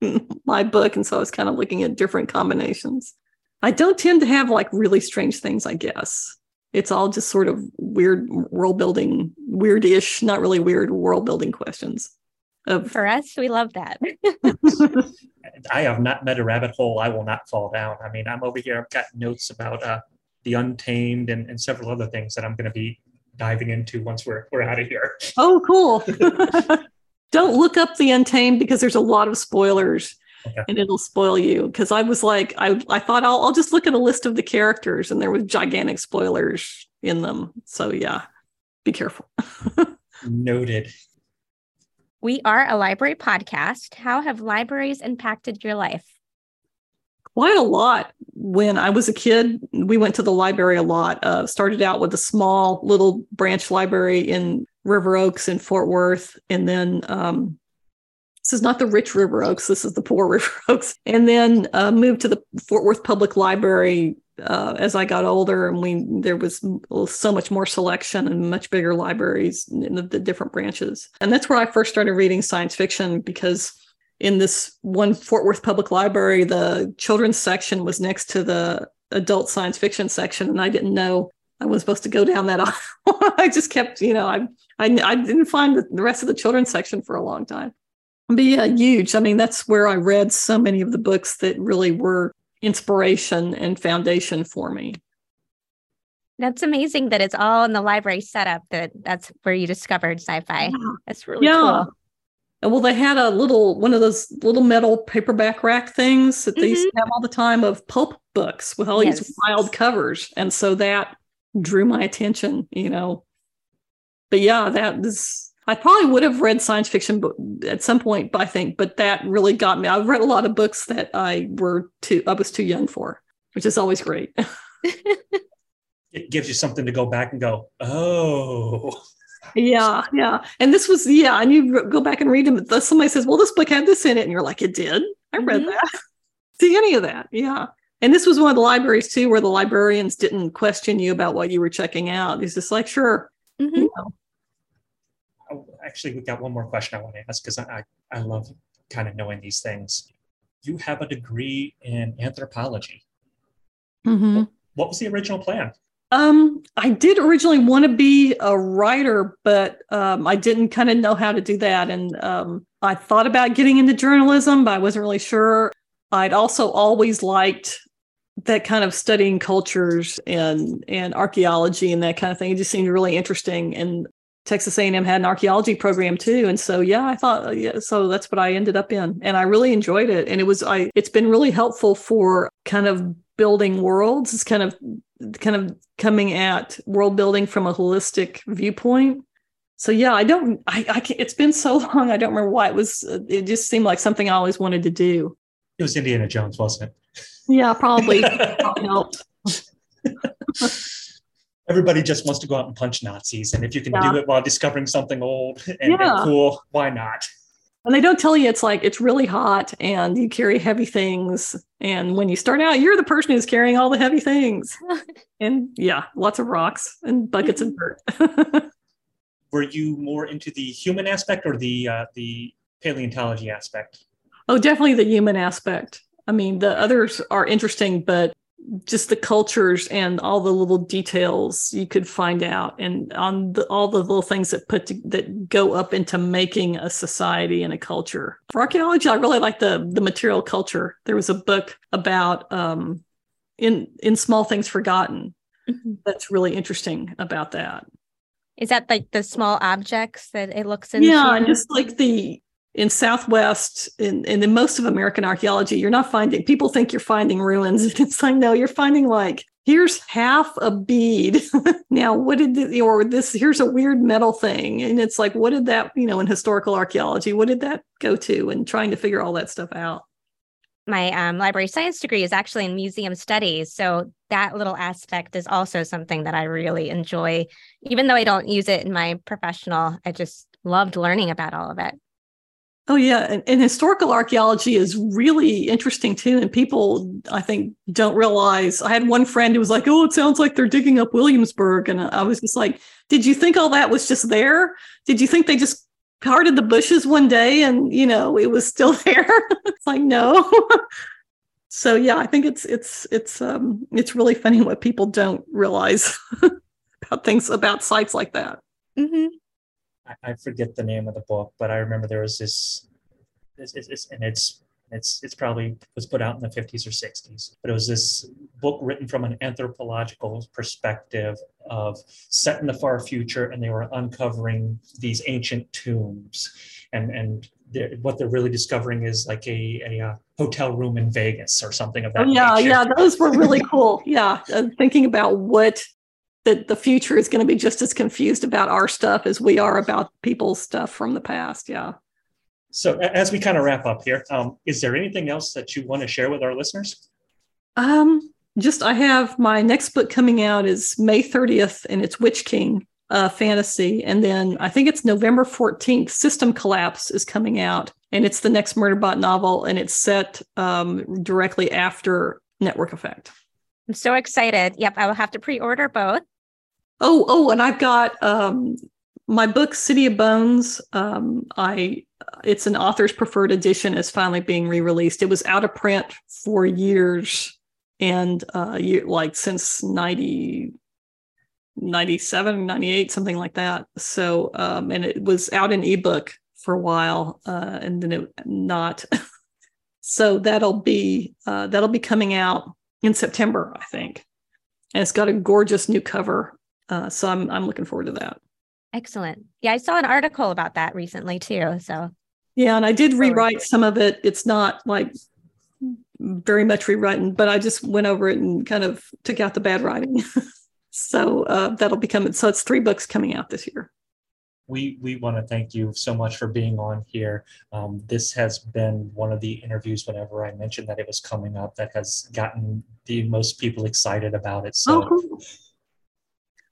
my book, and so I was kind of looking at different combinations. I don't tend to have like really strange things, I guess. It's all just sort of weird world building, weird-ish, not really weird world building questions. Of for us, we love that. I have not met a rabbit hole I will not fall down. I mean, I'm over here. I've got notes about uh, the Untamed and, and several other things that I'm going to be diving into once we're we're out of here. Oh, cool! Don't look up the Untamed because there's a lot of spoilers. Okay. And it'll spoil you because I was like, I, I thought I'll, I'll just look at a list of the characters and there was gigantic spoilers in them. So yeah, be careful. Noted. We are a library podcast. How have libraries impacted your life? Quite a lot. When I was a kid, we went to the library a lot. Uh, started out with a small little branch library in River Oaks in Fort Worth. And then um, this is not the rich River Oaks, this is the poor River Oaks. And then uh, moved to the Fort Worth Public Library uh, as I got older, and we there was so much more selection and much bigger libraries in the, the different branches. And that's where I first started reading science fiction because in this one Fort Worth Public Library, the children's section was next to the adult science fiction section, and I didn't know I was supposed to go down that aisle. I just kept, you know, I, I I didn't find the rest of the children's section for a long time. But yeah, huge. I mean, that's where I read so many of the books that really were inspiration and foundation for me. That's amazing that it's all in the library setup that that's where you discovered sci-fi. Yeah. That's really yeah. cool. Well, they had a little one of those little metal paperback rack things that they mm-hmm. used to have all the time of pulp books with all yes. these wild covers. And so that drew my attention, you know. But yeah, that is I probably would have read science fiction at some point, I think, but that really got me. I've read a lot of books that I were too I was too young for, which is always great. it gives you something to go back and go, oh. Yeah, yeah. And this was, yeah, and you go back and read them. Somebody says, well, this book had this in it. And you're like, it did? I read mm-hmm. that. See any of that. Yeah. And this was one of the libraries too, where the librarians didn't question you about what you were checking out. He's just like, sure. Mm-hmm. You know, actually, we got one more question I want to ask because I, I love kind of knowing these things. You have a degree in anthropology. Mm-hmm. What, what was the original plan? Um, I did originally want to be a writer, but um, I didn't kind of know how to do that. And um, I thought about getting into journalism, but I wasn't really sure. I'd also always liked that kind of studying cultures and and archaeology and that kind of thing. It just seemed really interesting. And Texas A&M had an archaeology program too, and so yeah, I thought yeah, so that's what I ended up in, and I really enjoyed it. And it was I it's been really helpful for kind of building worlds. It's kind of kind of coming at world building from a holistic viewpoint. So yeah, I don't I, I can, it's been so long I don't remember why it was. It just seemed like something I always wanted to do. It was Indiana Jones, wasn't it? Yeah, probably, probably helped. everybody just wants to go out and punch Nazis. And if you can yeah. do it while discovering something old and, yeah. and, cool, why not? And they don't tell you it's like it's really hot and you carry heavy things. And when you start out, you're the person who's carrying all the heavy things. and yeah, lots of rocks and buckets of dirt. Were you more into the human aspect or the uh, the paleontology aspect? Oh, definitely the human aspect. I mean, the others are interesting, but just the cultures and all the little details you could find out and on the, all the little things that put to, that go up into making a society and a culture. For archaeology i really like the the material culture. There was a book about um in in small things forgotten. Mm-hmm. that's really interesting about that. Is that like the small objects that it looks into yeah just like the in Southwest and in, most of American archaeology, you're not finding people think you're finding ruins. It's like, no, you're finding like, here's half a bead. now, what did the, or this, here's a weird metal thing. And it's like, what did that, you know, in historical archaeology, what did that go to? And trying to figure all that stuff out. my um, library science degree is actually in museum studies. So that little aspect is also something that I really enjoy, even though I don't use it in my professional. I just loved learning about all of it. Oh yeah, and, and, historical archaeology is really interesting too. And people, I think, don't realize. I had one friend who was like, "Oh, it sounds like they're digging up Williamsburg," and I was just like, "Did you think all that was just there? Did you think they just parted the bushes one day and you know it was still there?" it's like no. so yeah, I think it's it's it's um it's really funny what people don't realize about things about sites like that. Mm-hmm. I, forget the name of the book, but I remember there was this, it's, it's, and it's it's it's probably was put out in the 50s or 60s but it was this book written from an anthropological perspective of set in the far future and they were uncovering these ancient tombs and and they're, what they're really discovering is like a, a, a, hotel room in vegas or something of that oh, yeah nature. yeah those were really cool yeah uh, thinking about what that the future is going to be just as confused about our stuff as we are about people's stuff from the past. Yeah. So as we kind of wrap up here, um, is there anything else that you want to share with our listeners? Um, just I have my next book coming out is May 30th, and it's Witch King uh, fantasy, and then I think it's November 14th. System Collapse is coming out, and it's the next Murderbot novel, and it's set um, directly after Network Effect. I'm so excited. Yep, I will have to pre-order both. Oh, oh, and I've got um, my book City of Bones. Um, I it's an author's preferred edition is finally being re-released. It was out of print for years and uh like since 90 97 98 something like that so um and it was out in ebook for a while uh and then it not so that'll be uh that'll be coming out in september i think and it's got a gorgeous new cover uh, so I'm I'm looking forward to that. Excellent. Yeah, I saw an article about that recently too. So yeah, and I did rewrite some of it. It's not like very much rewritten, but I just went over it and kind of took out the bad writing. so uh, that'll be coming. So it's three books coming out this year. We we want to thank you so much for being on here. Um, this has been one of the interviews. Whenever I mentioned that it was coming up, that has gotten the most people excited about it. So. Oh, cool the,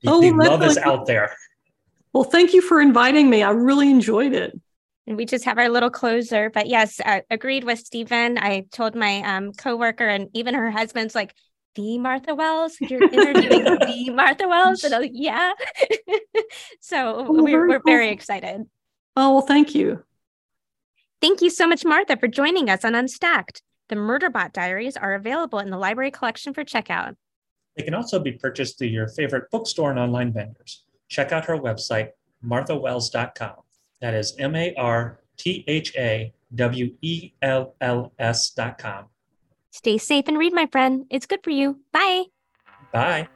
oh, the love is out there. Well, thank you for inviting me. I really enjoyed it. And we just have our little closer. But yes, uh, agreed with Stephen. I told my um, coworker and even her husband's like, the Martha Wells? You're interviewing the Martha Wells? And I was like, yeah. so oh, we're, we're very excited. Oh, well, thank you. Thank you so much, Martha, for joining us on Unstacked. The Murderbot Diaries are available in the library collection for checkout. They can also be purchased through your favorite bookstore and online vendors. Check out her website, marthawells.com. That is M A R T H A W E L L S.com. Stay safe and read, my friend. It's good for you. Bye. Bye.